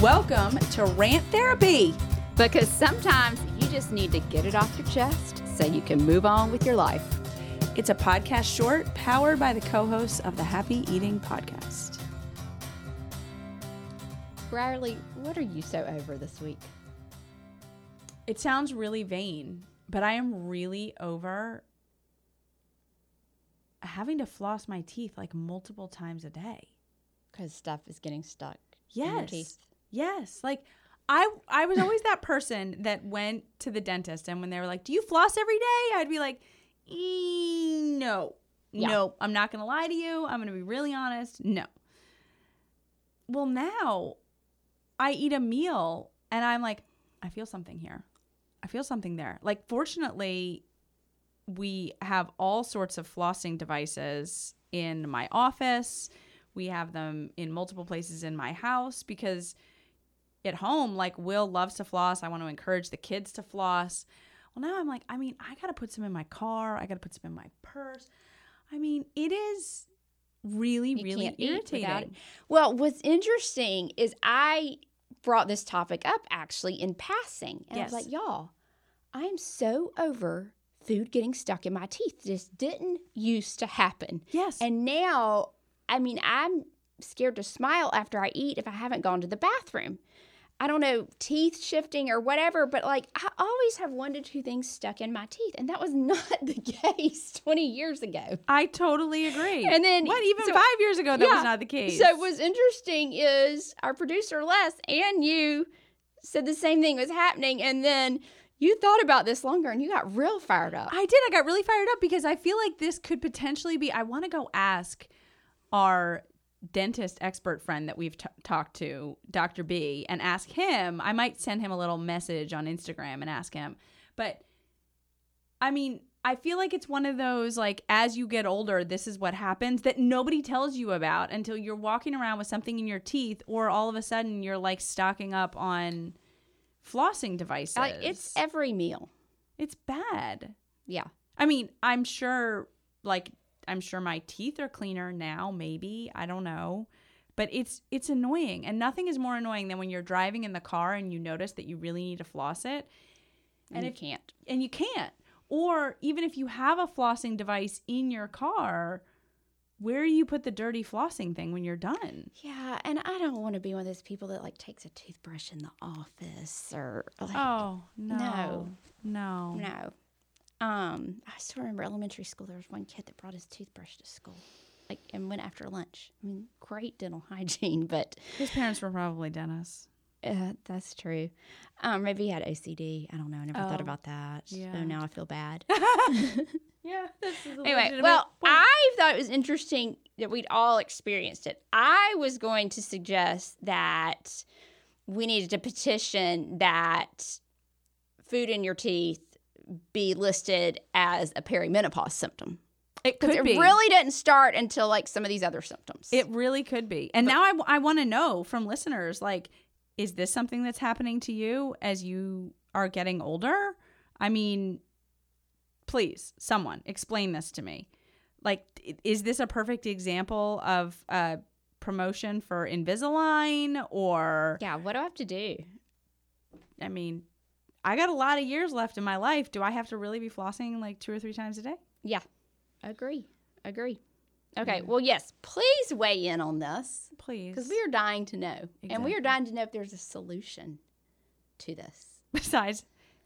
Welcome to Rant Therapy. Because sometimes you just need to get it off your chest so you can move on with your life. It's a podcast short powered by the co hosts of the Happy Eating Podcast. Brierley, what are you so over this week? It sounds really vain, but I am really over having to floss my teeth like multiple times a day. Because stuff is getting stuck in your Yes. Yes. Like I I was always that person that went to the dentist and when they were like, "Do you floss every day?" I'd be like, "E- "No. Yeah. No, I'm not going to lie to you. I'm going to be really honest. No." Well, now I eat a meal and I'm like, I feel something here. I feel something there. Like fortunately, we have all sorts of flossing devices in my office. We have them in multiple places in my house because at home, like Will loves to floss. I want to encourage the kids to floss. Well, now I'm like, I mean, I got to put some in my car. I got to put some in my purse. I mean, it is really, You really can't eat without it. irritating. Well, what's interesting is I brought this topic up actually in passing. And I was like, y'all, I am so over food getting stuck in my teeth. This didn't used to happen. Yes. And now, I mean, I'm scared to smile after I eat if I haven't gone to the bathroom. I don't know, teeth shifting or whatever, but like I always have one to two things stuck in my teeth. And that was not the case 20 years ago. I totally agree. And then- what? Even so- five years ago, that Yeah. was not the case. So what's interesting is our producer Les and you said the same thing was happening, and then you thought about this longer and you got real fired up. I did. I got really fired up because I feel like this could potentially be. I want to go ask our dentist expert friend that we've t- talked to, Dr. B, and ask him. I might send him a little message on Instagram and ask him. But I mean, I feel like it's one of those like as you get older, this is what happens that nobody tells you about until you're walking around with something in your teeth, or all of a sudden you're like stocking up on flossing uh, devices. Like it's every meal. it's bad. Yeah. I mean, I'm sure, like, I'm sure my teeth are cleaner now. Maybe I don't know, but it's it's annoying, and nothing is more annoying than when you're driving in the car and you notice that you really need to floss it, And, And you if- can't. and you can't. Or even if you have a flossing device in your car, where do you put the dirty flossing thing when you're done? Yeah, and I don't want to be one of those people that like takes a toothbrush in the office or like Oh no, No. no, no. Um, I still remember elementary school. There was one kid that brought his toothbrush to school, like, and went after lunch. I mean, great dental hygiene, but His parents were probably dentists. Uh, that's true. Um, maybe he had OCD. I don't know. I never thought Oh, about that. yeah. So now I feel bad. Yeah, this is anyway, well, point. I thought it was interesting that we'd all experienced it. I was going to suggest that we needed to petition that food in your teeth be listed as a perimenopause symptom. it Because could it be really didn't start until like some of these other symptoms. It really could be. And now I, want to know from listeners like, is this something that's happening to you as you are getting older? I mean, please, someone explain this to me. Like, is this a perfect example of a promotion for Invisalign? Or, yeah, what do I have to do? I mean, I got a lot of years left in my life. Do I have to really be flossing like two or three times a day? Yeah, agree. Agree. Okay, mm. well, yes, please weigh in on this. Please. Because we are dying to know. And we are dying to know if there's a solution to this. besides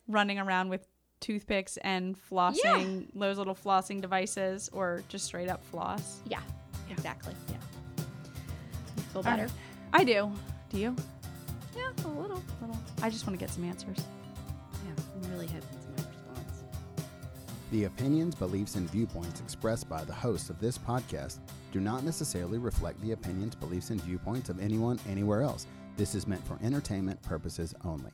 running around with toothpicks and flossing those little flossing devices or just straight up floss. Yeah, Yeah. exactly. Yeah. You feel better? right. I do. Do you? Yeah, a little. Little. I just want to get some answers. Really somebody responds. The opinions, beliefs, and viewpoints expressed by the hosts of this podcast do not necessarily reflect the opinions, beliefs, and viewpoints of anyone anywhere else. This is meant for entertainment purposes only.